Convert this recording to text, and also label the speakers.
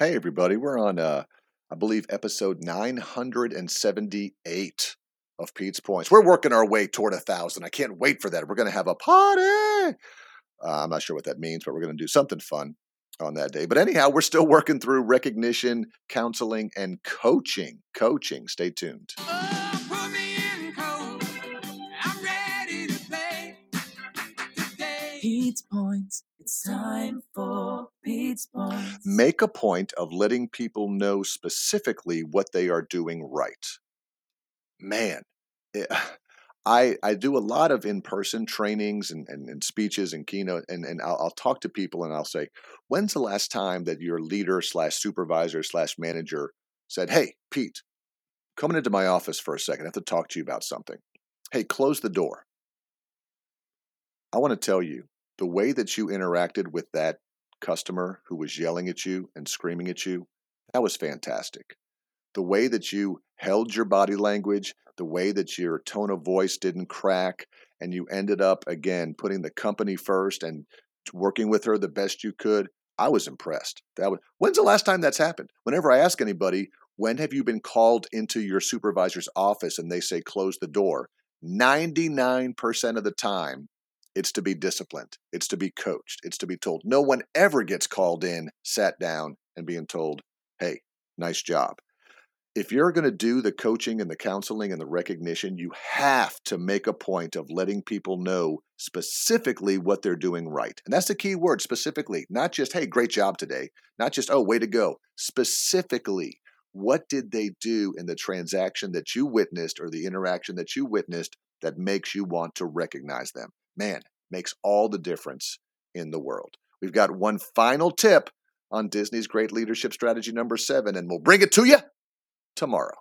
Speaker 1: Hey, everybody. We're on, uh, I believe, episode 978 of Pete's Points. We're working our way toward a thousand. I can't wait for that. We're going to have a party. Uh, I'm not sure what that means, but we're going to do something fun on that day. But anyhow, we're still working through recognition, counseling, and coaching. Coaching. Stay tuned.
Speaker 2: Oh, put me in cold. I'm ready to play today.
Speaker 3: Pete's Points. It's time for Pete's Points.
Speaker 1: Make a point of letting people know specifically what they are doing right. Man, eh, it, I I do a lot of in person trainings and, and, and speeches and keynote, and, and I'll, I'll talk to people and I'll say, when's the last time that your leader slash supervisor slash manager said, Hey, Pete, coming into my office for a second. I have to talk to you about something. Hey, close the door. I want to tell you the way that you interacted with that customer who was yelling at you and screaming at you, that was fantastic. The way that you held your body language, the way that your tone of voice didn't crack, and you ended up again putting the company first and working with her the best you could. I was impressed. That was, when's the last time that's happened? Whenever I ask anybody, when have you been called into your supervisor's office and they say close the door? 99% of the time, it's to be disciplined, it's to be coached, it's to be told. No one ever gets called in, sat down, and being told, hey, nice job. If you're going to do the coaching and the counseling and the recognition, you have to make a point of letting people know specifically what they're doing right. And that's the key word specifically, not just, hey, great job today, not just, oh, way to go. Specifically, what did they do in the transaction that you witnessed or the interaction that you witnessed that makes you want to recognize them? Man, makes all the difference in the world. We've got one final tip on Disney's great leadership strategy number seven, and we'll bring it to you tomorrow.